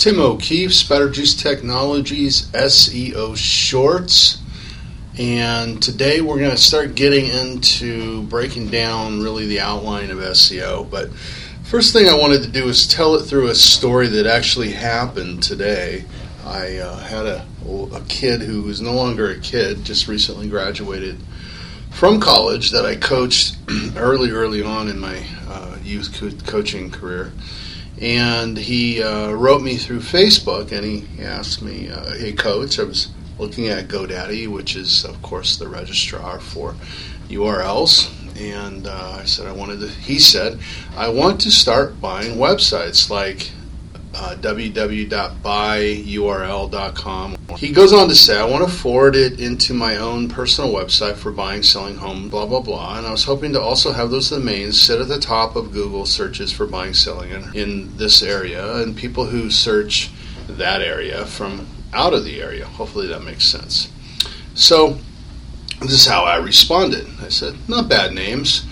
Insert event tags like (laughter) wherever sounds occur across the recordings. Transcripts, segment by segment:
Tim O'Keefe, Spider Juice Technologies SEO Shorts. And today we're going to start getting into breaking down really the outline of SEO. But first thing I wanted to do is tell it through a story that actually happened today. I uh, had a, a kid who was no longer a kid, just recently graduated from college that I coached (clears throat) early, early on in my uh, youth co- coaching career and he uh, wrote me through Facebook and he asked me, uh, "Hey, coach, I was looking at GoDaddy, which is, of course, the registrar for URLs." And uh, I said, "I wanted to." He said, "I want to start buying websites like uh, www.buyurl.com. He goes on to say, I want to forward it into my own personal website for buying, selling home, blah, blah, blah. And I was hoping to also have those domains sit at the top of Google searches for buying, selling in, in this area and people who search that area from out of the area. Hopefully that makes sense. So, this is how I responded. I said, Not bad names.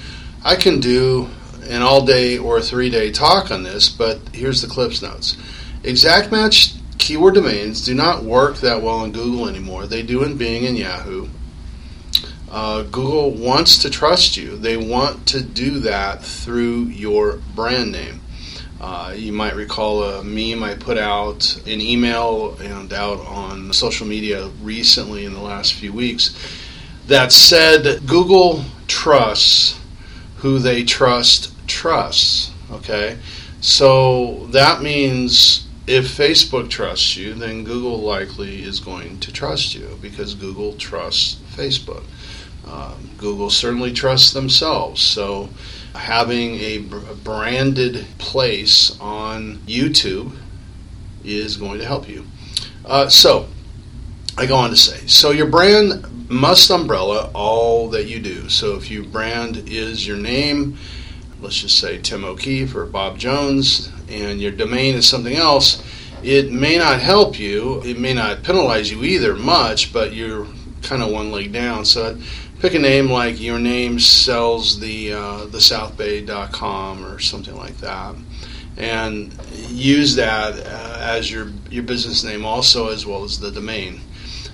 I can do an all day or three day talk on this, but here's the Cliffs Notes. Exact match keyword domains do not work that well in Google anymore. They do in Bing and Yahoo. Uh, Google wants to trust you. They want to do that through your brand name. Uh, you might recall a meme I put out, an email, and out on social media recently in the last few weeks that said Google trusts who they trust trusts. Okay, so that means if Facebook trusts you, then Google likely is going to trust you because Google trusts Facebook. Um, Google certainly trusts themselves. So having a branded place on YouTube is going to help you. Uh, so I go on to say, so your brand must umbrella all that you do. So if your brand is your name, let's just say Tim O'Keefe or Bob Jones, and your domain is something else, it may not help you. It may not penalize you either much, but you're kind of one leg down. So pick a name like your name sells the uh, the southbay.com or something like that and use that uh, as your your business name also as well as the domain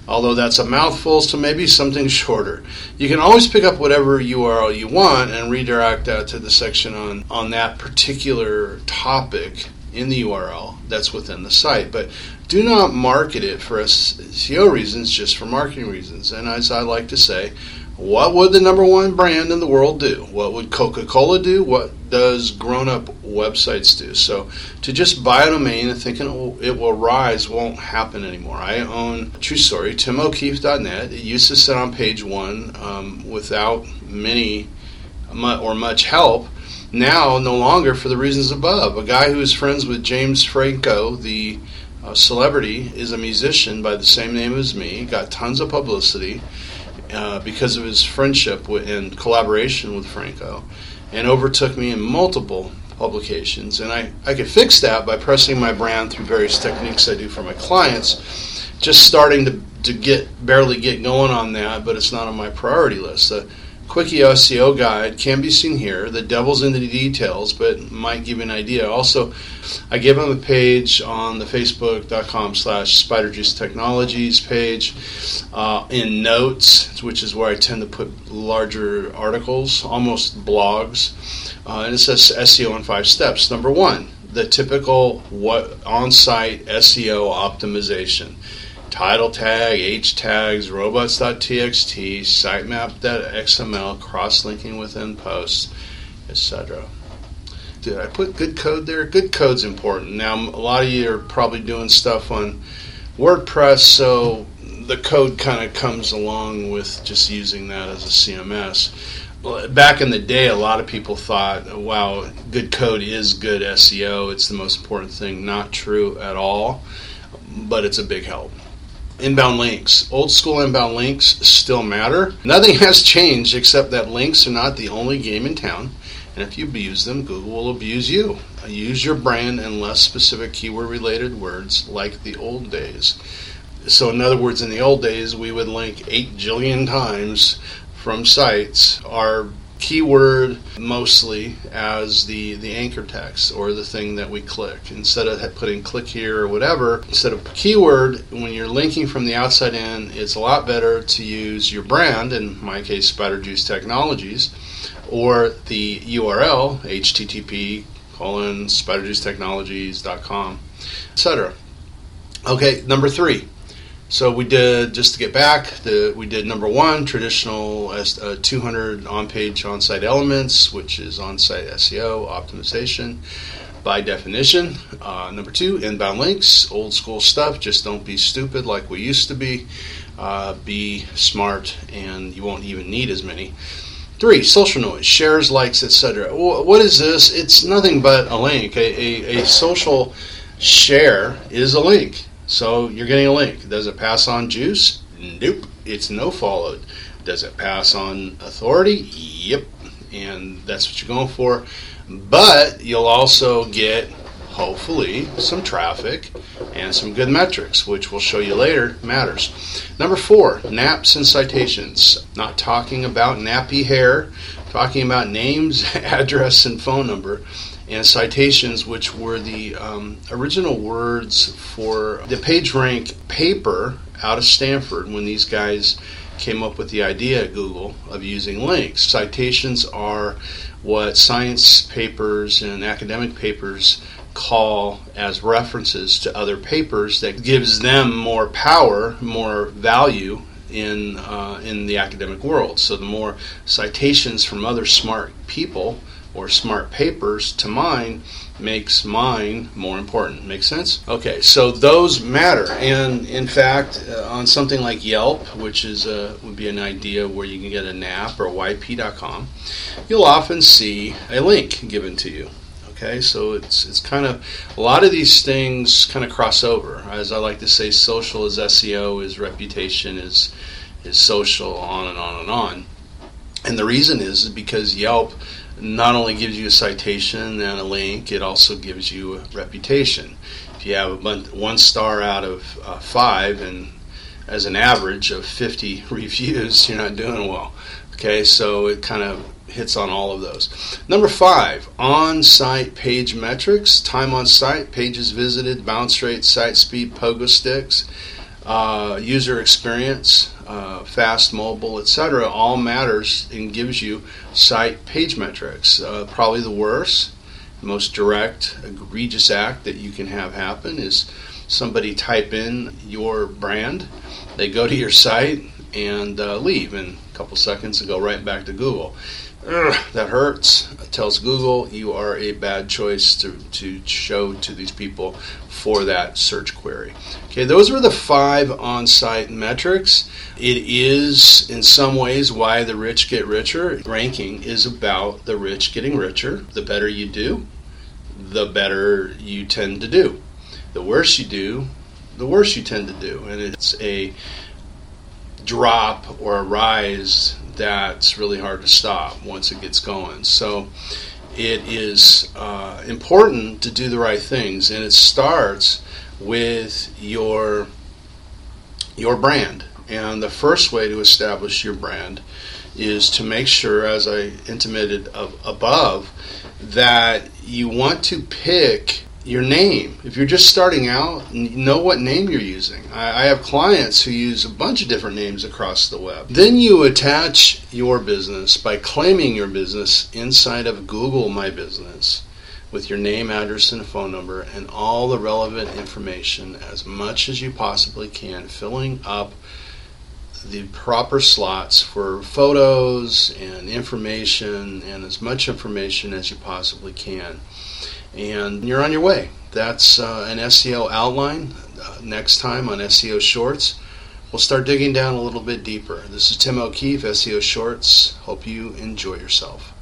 although that's a mouthful, so maybe something shorter. You can always pick up whatever URL you want and redirect that to the section on, on that particular topic in the URL that's within the site. But do not market it for SEO reasons, just for marketing reasons. And as I like to say, what would the number one brand in the world do? What would Coca Cola do? What does grown up websites do? So to just buy a domain and thinking it will, it will rise won't happen anymore. I own, true story, timokeefe.net. It used to sit on page one um, without many or much help. Now, no longer for the reasons above. A guy who is friends with James Franco, the uh, celebrity, is a musician by the same name as me, got tons of publicity uh, because of his friendship with, and collaboration with Franco, and overtook me in multiple publications. And I, I could fix that by pressing my brand through various techniques I do for my clients. Just starting to, to get barely get going on that, but it's not on my priority list. Quickie SEO guide can be seen here. The devil's in the details, but might give you an idea. Also, I give them a page on the facebook.com slash spiderjuice technologies page uh, in notes, which is where I tend to put larger articles, almost blogs. Uh, and it says SEO in five steps. Number one, the typical what on-site SEO optimization title tag, H tags, robots.txt, sitemap.xml, cross linking within posts, etc. Did I put good code there? Good code's important. Now, a lot of you are probably doing stuff on WordPress, so the code kind of comes along with just using that as a CMS. Back in the day, a lot of people thought, wow, good code is good SEO. It's the most important thing. Not true at all, but it's a big help. Inbound links. Old school inbound links still matter. Nothing (laughs) has changed except that links are not the only game in town. And if you abuse them, Google will abuse you. Uh, use your brand and less specific keyword related words like the old days. So, in other words, in the old days, we would link 8 jillion times from sites. Our keyword mostly as the, the anchor text or the thing that we click. Instead of putting click here or whatever, instead of keyword, when you're linking from the outside in, it's a lot better to use your brand, in my case, Spider Juice Technologies, or the URL, http colon spiderjuicetechnologies.com, etc. Okay, number three so we did just to get back. The, we did number one, traditional uh, 200 on-page on-site elements, which is on-site SEO optimization by definition. Uh, number two, inbound links, old school stuff. Just don't be stupid like we used to be. Uh, be smart, and you won't even need as many. Three, social noise, shares, likes, etc. What is this? It's nothing but a link. A, a, a social share is a link. So you're getting a link. Does it pass on juice? Nope. It's no followed. Does it pass on authority? Yep. And that's what you're going for. But you'll also get, hopefully, some traffic and some good metrics, which we'll show you later matters. Number four, naps and citations. Not talking about nappy hair, talking about names, (laughs) address, and phone number and citations, which were the um, original words for the PageRank paper out of Stanford when these guys came up with the idea at Google of using links. Citations are what science papers and academic papers call as references to other papers that gives them more power, more value in uh, in the academic world. So the more citations from other smart people or smart papers to mine makes mine more important. Make sense? Okay, so those matter, and in fact, uh, on something like Yelp, which is a, would be an idea where you can get a NAP or YP.com, you'll often see a link given to you. Okay, so it's it's kind of a lot of these things kind of cross over. As I like to say, social is SEO, is reputation, is is social, on and on and on. And the reason is because Yelp not only gives you a citation and a link, it also gives you a reputation. If you have a one star out of uh, five and as an average of 50 (laughs) reviews, you're not doing well. Okay, so it kind of hits on all of those. Number five, on site page metrics, time on site, pages visited, bounce rate, site speed, pogo sticks, uh, user experience, uh, fast mobile, etc., all matters and gives you site page metrics. Uh, probably the worst, most direct, egregious act that you can have happen is somebody type in your brand, they go to your site and uh, leave in a couple seconds and go right back to Google. That hurts. Tells Google you are a bad choice to, to show to these people for that search query. Okay, those were the five on site metrics. It is, in some ways, why the rich get richer. Ranking is about the rich getting richer. The better you do, the better you tend to do. The worse you do, the worse you tend to do. And it's a drop or a rise that's really hard to stop once it gets going. So it is uh, important to do the right things, and it starts with your your brand. And the first way to establish your brand is to make sure, as I intimated above, that you want to pick your name. If you're just starting out, know what name you're using. I, I, have clients who use a bunch of different names across the web. Then you attach your business by claiming your business inside of Google My Business with your name, address, and phone number, and all the relevant information as much as you possibly can, filling up the proper slots for photos and information and as much information as you possibly can and you're on your way. That's uh, an SEO outline. Uh, next time on SEO Shorts, we'll start digging down a little bit deeper. This is Tim O'Keefe, SEO Shorts. Hope you enjoy yourself.